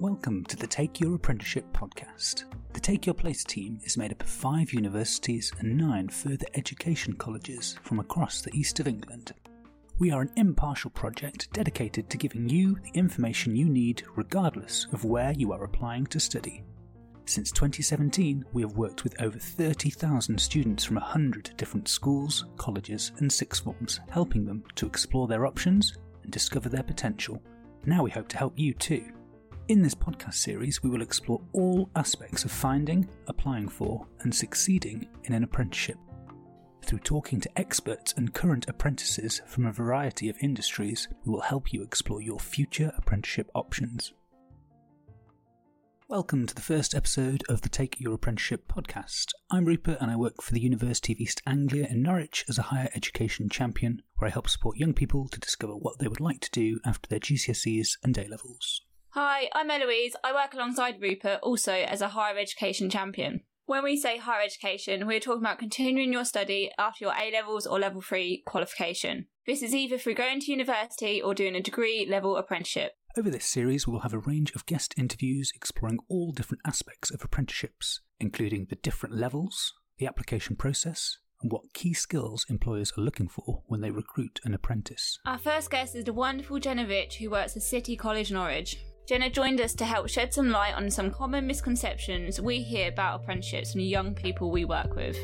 Welcome to the Take Your Apprenticeship podcast. The Take Your Place team is made up of five universities and nine further education colleges from across the east of England. We are an impartial project dedicated to giving you the information you need regardless of where you are applying to study. Since 2017, we have worked with over 30,000 students from 100 different schools, colleges, and sixth forms, helping them to explore their options and discover their potential. Now we hope to help you too. In this podcast series, we will explore all aspects of finding, applying for, and succeeding in an apprenticeship. Through talking to experts and current apprentices from a variety of industries, we will help you explore your future apprenticeship options. Welcome to the first episode of the Take Your Apprenticeship podcast. I'm Rupert and I work for the University of East Anglia in Norwich as a higher education champion, where I help support young people to discover what they would like to do after their GCSEs and A levels. Hi, I'm Eloise. I work alongside Rupert also as a higher education champion. When we say higher education, we're talking about continuing your study after your A levels or level 3 qualification. This is either through going to university or doing a degree level apprenticeship. Over this series, we will have a range of guest interviews exploring all different aspects of apprenticeships, including the different levels, the application process, and what key skills employers are looking for when they recruit an apprentice. Our first guest is the wonderful Jenna Rich, who works at City College Norwich. Jenna joined us to help shed some light on some common misconceptions we hear about apprenticeships the young people we work with.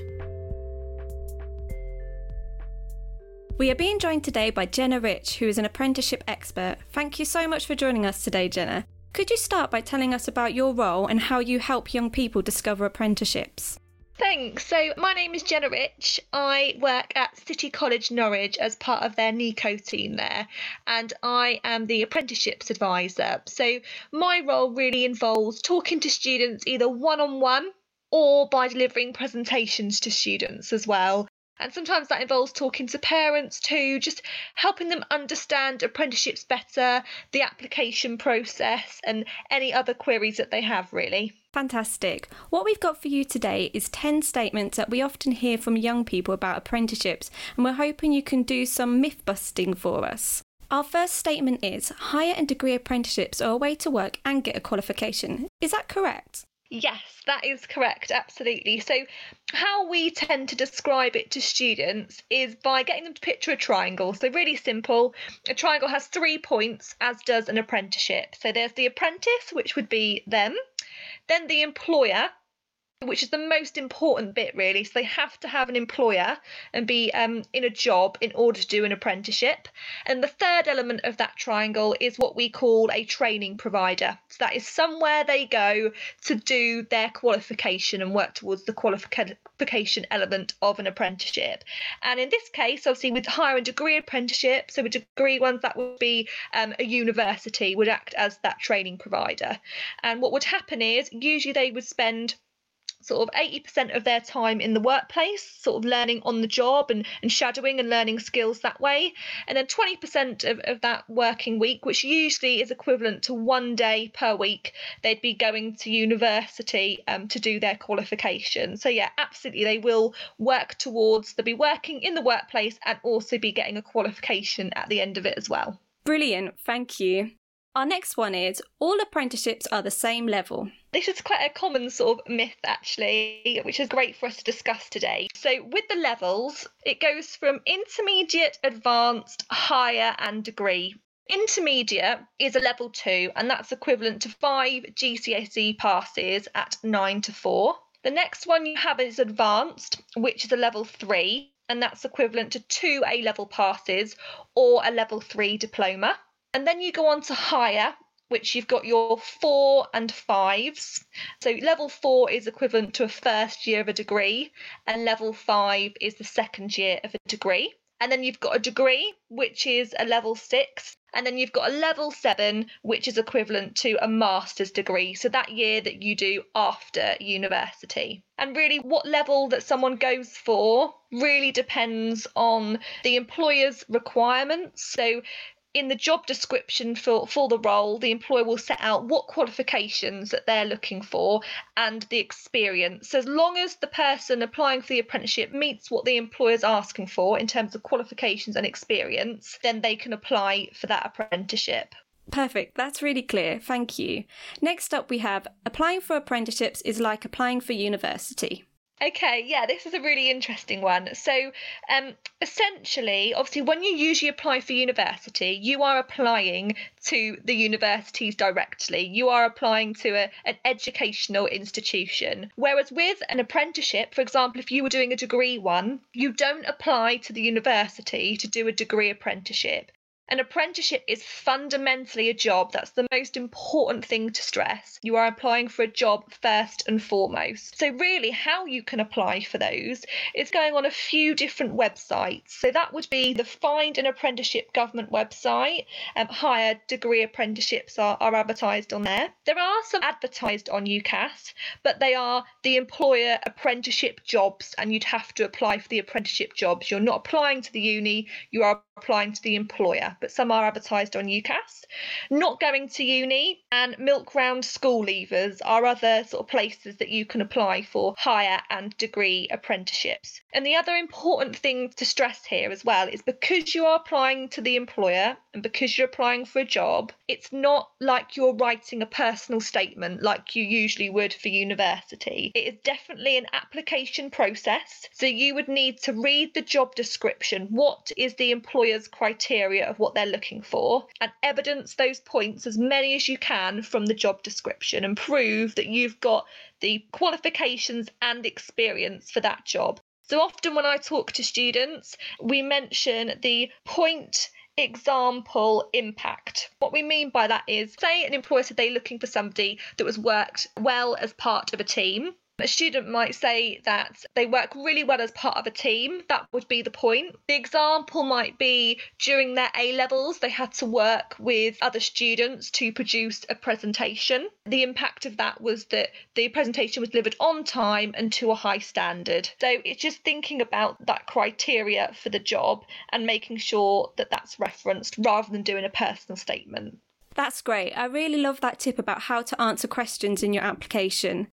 We are being joined today by Jenna Rich, who is an apprenticeship expert. Thank you so much for joining us today, Jenna. Could you start by telling us about your role and how you help young people discover apprenticeships? Thanks. So, my name is Jenna Rich. I work at City College Norwich as part of their NECO team there, and I am the apprenticeships advisor. So, my role really involves talking to students either one on one or by delivering presentations to students as well. And sometimes that involves talking to parents too, just helping them understand apprenticeships better, the application process, and any other queries that they have, really. Fantastic. What we've got for you today is 10 statements that we often hear from young people about apprenticeships, and we're hoping you can do some myth busting for us. Our first statement is higher and degree apprenticeships are a way to work and get a qualification. Is that correct? Yes, that is correct, absolutely. So, how we tend to describe it to students is by getting them to picture a triangle. So, really simple. A triangle has three points, as does an apprenticeship. So, there's the apprentice, which would be them, then the employer, which is the most important bit really. So they have to have an employer and be um, in a job in order to do an apprenticeship. And the third element of that triangle is what we call a training provider. So that is somewhere they go to do their qualification and work towards the qualification element of an apprenticeship. And in this case obviously with higher and degree apprenticeship. So with degree ones that would be um, a university would act as that training provider. And what would happen is usually they would spend sort of 80% of their time in the workplace, sort of learning on the job and, and shadowing and learning skills that way. And then 20% of, of that working week, which usually is equivalent to one day per week, they'd be going to university um, to do their qualification. So, yeah, absolutely, they will work towards, they'll be working in the workplace and also be getting a qualification at the end of it as well. Brilliant, thank you. Our next one is all apprenticeships are the same level. This is quite a common sort of myth, actually, which is great for us to discuss today. So, with the levels, it goes from intermediate, advanced, higher, and degree. Intermediate is a level two, and that's equivalent to five GCSE passes at nine to four. The next one you have is advanced, which is a level three, and that's equivalent to two A level passes or a level three diploma. And then you go on to higher, which you've got your four and fives. So level four is equivalent to a first year of a degree, and level five is the second year of a degree. And then you've got a degree, which is a level six. And then you've got a level seven, which is equivalent to a master's degree. So that year that you do after university. And really, what level that someone goes for really depends on the employer's requirements. So in the job description for, for the role, the employer will set out what qualifications that they're looking for and the experience. As long as the person applying for the apprenticeship meets what the employer's asking for in terms of qualifications and experience, then they can apply for that apprenticeship. Perfect. That's really clear. Thank you. Next up, we have applying for apprenticeships is like applying for university. Okay, yeah, this is a really interesting one. So, um, essentially, obviously, when you usually apply for university, you are applying to the universities directly. You are applying to a, an educational institution. Whereas with an apprenticeship, for example, if you were doing a degree one, you don't apply to the university to do a degree apprenticeship. An apprenticeship is fundamentally a job. That's the most important thing to stress. You are applying for a job first and foremost. So, really, how you can apply for those is going on a few different websites. So, that would be the Find an Apprenticeship government website. Um, higher degree apprenticeships are, are advertised on there. There are some advertised on UCAS, but they are the employer apprenticeship jobs, and you'd have to apply for the apprenticeship jobs. You're not applying to the uni, you are applying to the employer, but some are advertised on UCAS. Not going to uni and milk round school leavers are other sort of places that you can apply for higher and degree apprenticeships. And the other important thing to stress here as well is because you are applying to the employer and because you're applying for a job, it's not like you're writing a personal statement like you usually would for university. It is definitely an application process. So you would need to read the job description. What is the employer's criteria of what they're looking for and evidence those points as many as you can from the job description and prove that you've got the qualifications and experience for that job. So often when I talk to students, we mention the point example impact. What we mean by that is say an employer said they're looking for somebody that was worked well as part of a team. A student might say that they work really well as part of a team. That would be the point. The example might be during their A levels, they had to work with other students to produce a presentation. The impact of that was that the presentation was delivered on time and to a high standard. So it's just thinking about that criteria for the job and making sure that that's referenced rather than doing a personal statement. That's great. I really love that tip about how to answer questions in your application.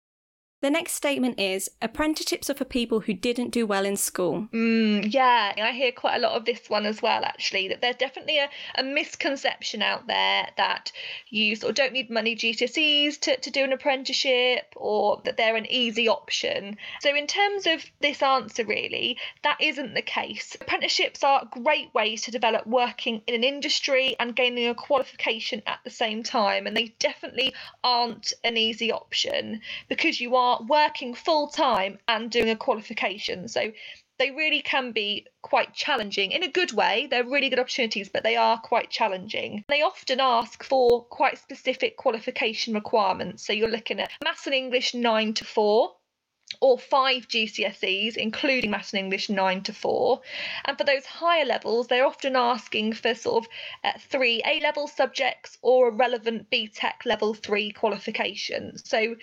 The next statement is apprenticeships are for people who didn't do well in school. Mm, yeah, I hear quite a lot of this one as well, actually, that there's definitely a, a misconception out there that you sort of don't need money GCSEs to, to do an apprenticeship or that they're an easy option. So, in terms of this answer, really, that isn't the case. Apprenticeships are great ways to develop working in an industry and gaining a qualification at the same time, and they definitely aren't an easy option because you are working full time and doing a qualification. So they really can be quite challenging in a good way. They're really good opportunities, but they are quite challenging. They often ask for quite specific qualification requirements. So you're looking at Maths and English 9 to 4, or five GCSEs, including Maths and English 9 to 4. And for those higher levels, they're often asking for sort of uh, three A level subjects or a relevant BTEC level 3 qualification. So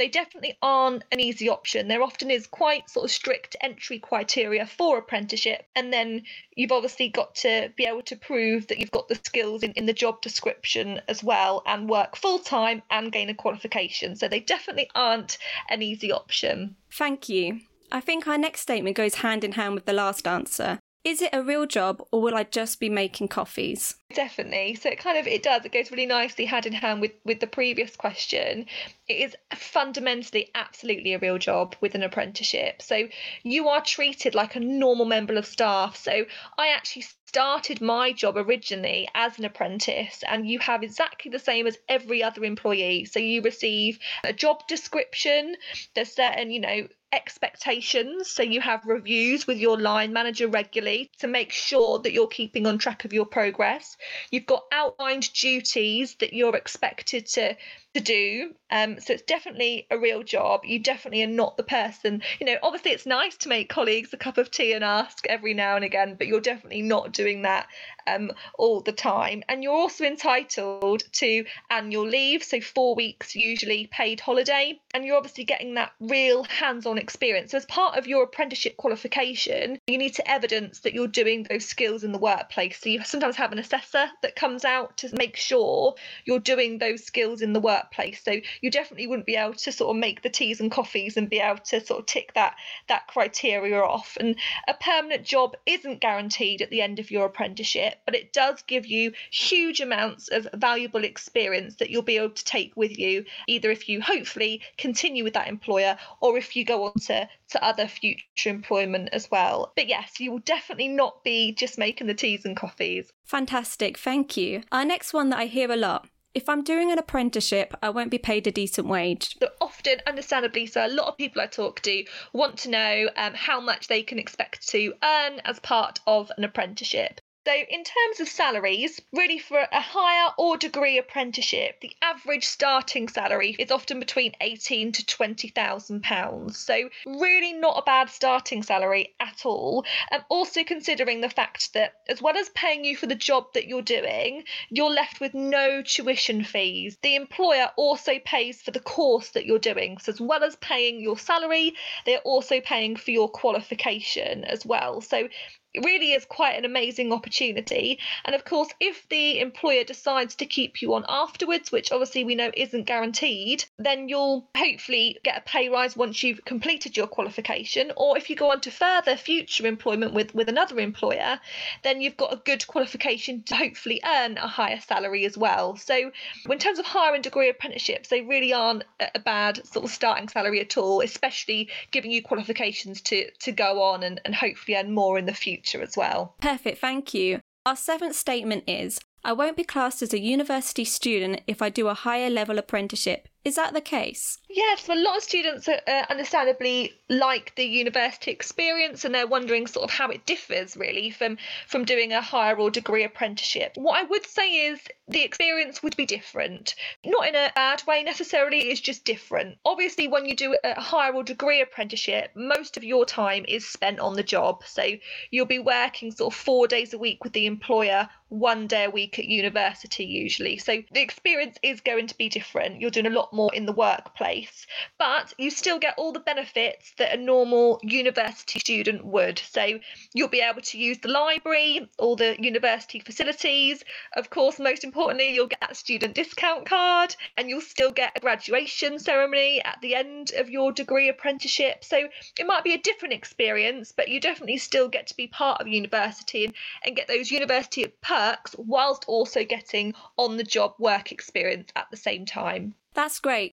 they definitely aren't an easy option. There often is quite sort of strict entry criteria for apprenticeship. And then you've obviously got to be able to prove that you've got the skills in, in the job description as well and work full time and gain a qualification. So they definitely aren't an easy option. Thank you. I think our next statement goes hand in hand with the last answer. Is it a real job or will I just be making coffees? Definitely. So it kind of it does. It goes really nicely hand in hand with with the previous question. It is fundamentally absolutely a real job with an apprenticeship. So you are treated like a normal member of staff. So I actually started my job originally as an apprentice and you have exactly the same as every other employee. So you receive a job description, there's certain, you know, expectations. So you have reviews with your line manager regularly to make sure that you're keeping on track of your progress. You've got outlined duties that you're expected to to do. Um, so it's definitely a real job. You definitely are not the person, you know, obviously it's nice to make colleagues a cup of tea and ask every now and again, but you're definitely not doing that um, all the time. And you're also entitled to annual leave, so four weeks usually paid holiday. And you're obviously getting that real hands on experience. So, as part of your apprenticeship qualification, you need to evidence that you're doing those skills in the workplace. So, you sometimes have an assessor that comes out to make sure you're doing those skills in the workplace. So, you definitely wouldn't be able to sort of make the teas and coffees and be able to sort of tick that, that criteria off. And a permanent job isn't guaranteed at the end of your apprenticeship but it does give you huge amounts of valuable experience that you'll be able to take with you, either if you hopefully continue with that employer or if you go on to, to other future employment as well. But yes, you will definitely not be just making the teas and coffees. Fantastic, thank you. Our next one that I hear a lot if I'm doing an apprenticeship, I won't be paid a decent wage. But often, understandably, so a lot of people I talk to want to know um, how much they can expect to earn as part of an apprenticeship. So, in terms of salaries, really for a higher or degree apprenticeship, the average starting salary is often between eighteen to twenty thousand pounds. So, really not a bad starting salary at all. And also considering the fact that, as well as paying you for the job that you're doing, you're left with no tuition fees. The employer also pays for the course that you're doing. So, as well as paying your salary, they're also paying for your qualification as well. So, it really is quite an amazing opportunity. And of course, if the employer decides to keep you on afterwards, which obviously we know isn't guaranteed, then you'll hopefully get a pay rise once you've completed your qualification. Or if you go on to further future employment with, with another employer, then you've got a good qualification to hopefully earn a higher salary as well. So, in terms of higher and degree apprenticeships, they really aren't a bad sort of starting salary at all, especially giving you qualifications to, to go on and, and hopefully earn more in the future future as well. Perfect, thank you. Our seventh statement is I won't be classed as a university student if I do a higher level apprenticeship. Is that the case? Yes, a lot of students uh, understandably like the university experience and they're wondering sort of how it differs really from, from doing a higher or degree apprenticeship. What I would say is the experience would be different. Not in a bad way necessarily, it's just different. Obviously, when you do a higher or degree apprenticeship, most of your time is spent on the job. So you'll be working sort of four days a week with the employer, one day a week at university usually. So the experience is going to be different. You're doing a lot more in the workplace, but you still get all the benefits that a normal university student would. So you'll be able to use the library, all the university facilities. Of course, most importantly, you'll get that student discount card and you'll still get a graduation ceremony at the end of your degree apprenticeship. So it might be a different experience, but you definitely still get to be part of university and, and get those university perks whilst also getting on the job work experience at the same time. That's great.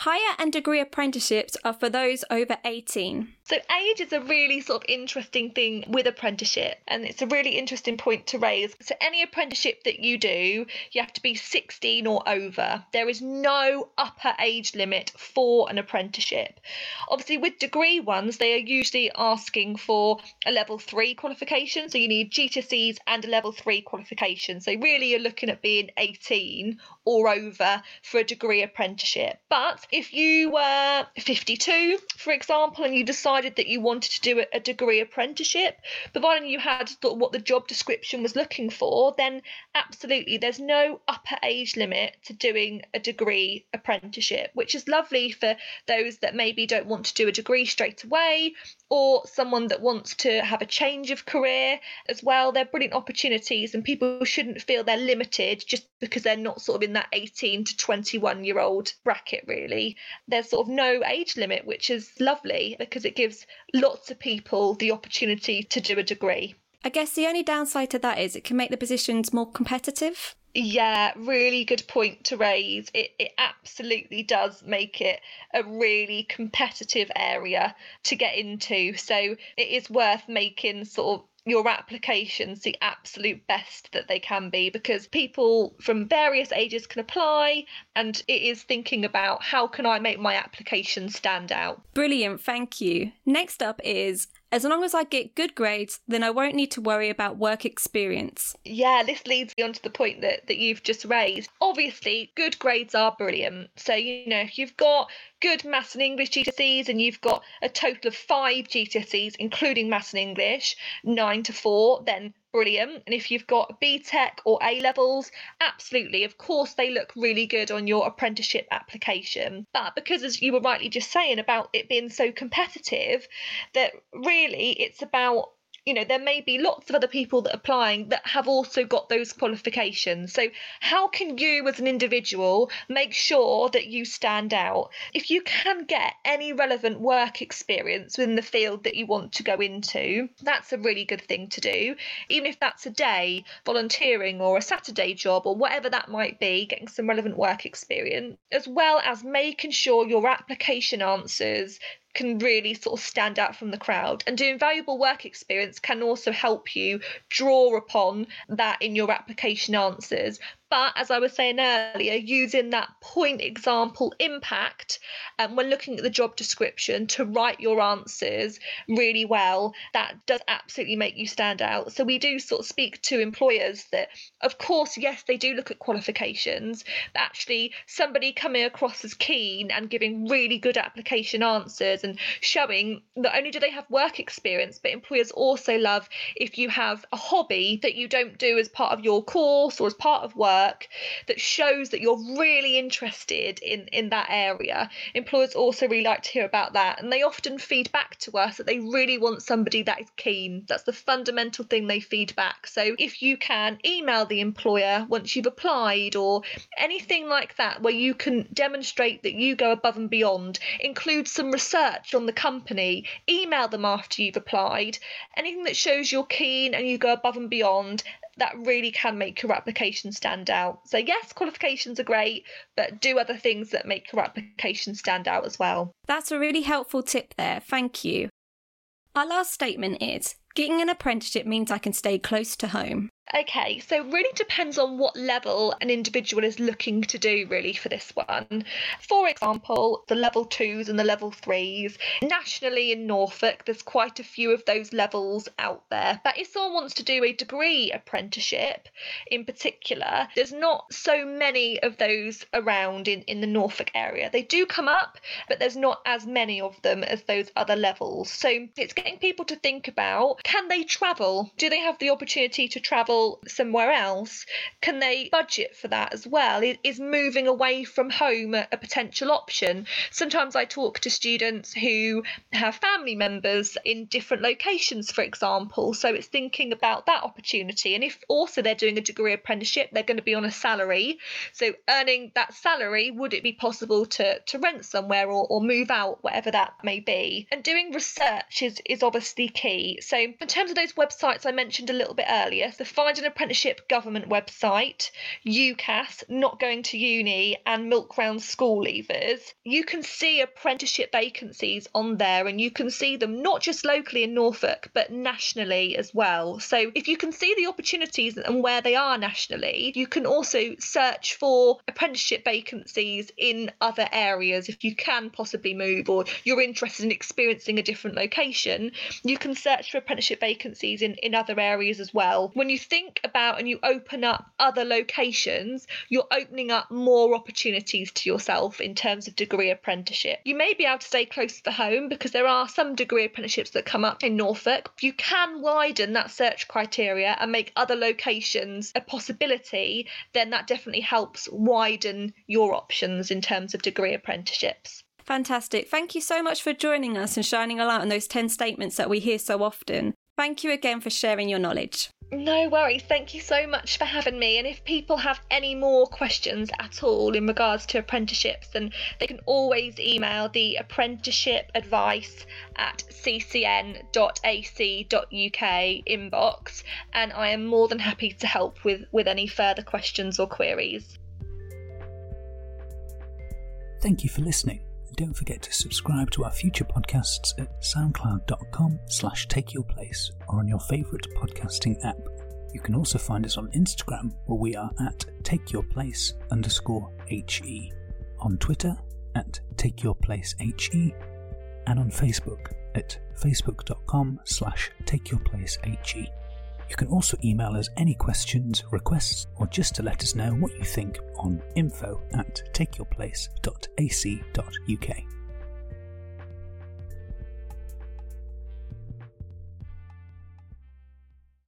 Higher and degree apprenticeships are for those over 18. So, age is a really sort of interesting thing with apprenticeship, and it's a really interesting point to raise. So, any apprenticeship that you do, you have to be 16 or over. There is no upper age limit for an apprenticeship. Obviously, with degree ones, they are usually asking for a level three qualification, so you need GCSEs and a level three qualification. So, really, you're looking at being 18 or over for a degree apprenticeship. But if you were 52, for example, and you decided that you wanted to do a degree apprenticeship, providing you had thought what the job description was looking for, then absolutely there's no upper age limit to doing a degree apprenticeship, which is lovely for those that maybe don't want to do a degree straight away or someone that wants to have a change of career as well. They're brilliant opportunities, and people shouldn't feel they're limited just because they're not sort of in that 18 to 21 year old bracket, really. There's sort of no age limit, which is lovely because it gives lots of people the opportunity to do a degree. I guess the only downside to that is it can make the positions more competitive. Yeah, really good point to raise. It, it absolutely does make it a really competitive area to get into. So it is worth making sort of your applications the absolute best that they can be because people from various ages can apply and it is thinking about how can I make my application stand out. Brilliant, thank you. Next up is as long as I get good grades, then I won't need to worry about work experience. Yeah, this leads me on to the point that, that you've just raised. Obviously, good grades are brilliant. So, you know, if you've got good maths and English GCSEs and you've got a total of five GCSEs, including maths and English, nine to four, then brilliant. And if you've got BTEC or A levels, absolutely. Of course, they look really good on your apprenticeship application. But because, as you were rightly just saying about it being so competitive, that really it's about you know, there may be lots of other people that are applying that have also got those qualifications. So, how can you as an individual make sure that you stand out? If you can get any relevant work experience within the field that you want to go into, that's a really good thing to do. Even if that's a day volunteering or a Saturday job or whatever that might be, getting some relevant work experience, as well as making sure your application answers can really sort of stand out from the crowd. And doing valuable work experience can also help you draw upon that in your application answers. But as I was saying earlier, using that point example impact um, when looking at the job description to write your answers really well, that does absolutely make you stand out. So we do sort of speak to employers that, of course, yes, they do look at qualifications, but actually somebody coming across as keen and giving really good application answers and showing not only do they have work experience, but employers also love if you have a hobby that you don't do as part of your course or as part of work that shows that you're really interested in, in that area. Employers also really like to hear about that. And they often feed back to us that they really want somebody that is keen. That's the fundamental thing they feed back. So if you can email the employer once you've applied or anything like that, where you can demonstrate that you go above and beyond, include some research on the company, email them after you've applied. Anything that shows you're keen and you go above and beyond, that really can make your application stand out. So, yes, qualifications are great, but do other things that make your application stand out as well. That's a really helpful tip there. Thank you. Our last statement is getting an apprenticeship means I can stay close to home. Okay, so it really depends on what level an individual is looking to do really for this one. For example, the level twos and the level threes. Nationally in Norfolk, there's quite a few of those levels out there. But if someone wants to do a degree apprenticeship in particular, there's not so many of those around in, in the Norfolk area. They do come up, but there's not as many of them as those other levels. So it's getting people to think about can they travel? Do they have the opportunity to travel? somewhere else, can they budget for that as well? Is moving away from home a, potential option? Sometimes I talk to students who have family members in different locations, for example. So it's thinking about that opportunity. And if also they're doing a degree apprenticeship, they're going to be on a salary. So earning that salary, would it be possible to, to rent somewhere or, or move out, whatever that may be? And doing research is, is obviously key. So in terms of those websites I mentioned a little bit earlier, the Find an Apprenticeship government website, UCAS, Not Going to Uni, and Milk Round School Leavers, you can see apprenticeship vacancies on there and you can see them not just locally in Norfolk but nationally as well. So if you can see the opportunities and where they are nationally, you can also search for apprenticeship vacancies in other areas if you can possibly move or you're interested in experiencing a different location. You can search for apprenticeship vacancies in, in other areas as well. When you think think about and you open up other locations, you're opening up more opportunities to yourself in terms of degree apprenticeship. You may be able to stay close to the home because there are some degree apprenticeships that come up in Norfolk. You can widen that search criteria and make other locations a possibility, then that definitely helps widen your options in terms of degree apprenticeships. Fantastic. Thank you so much for joining us and shining a light on those 10 statements that we hear so often. Thank you again for sharing your knowledge. No worries. Thank you so much for having me. And if people have any more questions at all in regards to apprenticeships, then they can always email the apprenticeship advice at ccn.ac.uk inbox. And I am more than happy to help with, with any further questions or queries. Thank you for listening don't forget to subscribe to our future podcasts at soundcloud.com slash takeyourplace or on your favourite podcasting app. You can also find us on Instagram where we are at takeyourplace underscore HE, on Twitter at takeyourplacehe, and on Facebook at facebook.com slash takeyourplacehe. You can also email us any questions, requests, or just to let us know what you think on info at takeyourplace.ac.uk.